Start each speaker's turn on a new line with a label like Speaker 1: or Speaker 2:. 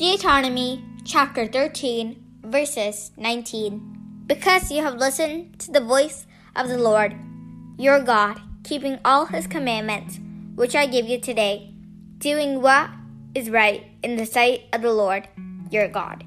Speaker 1: Deuteronomy chapter 13, verses 19. Because you have listened to the voice of the Lord, your God, keeping all his commandments, which I give you today, doing what is right in the sight of the Lord, your God.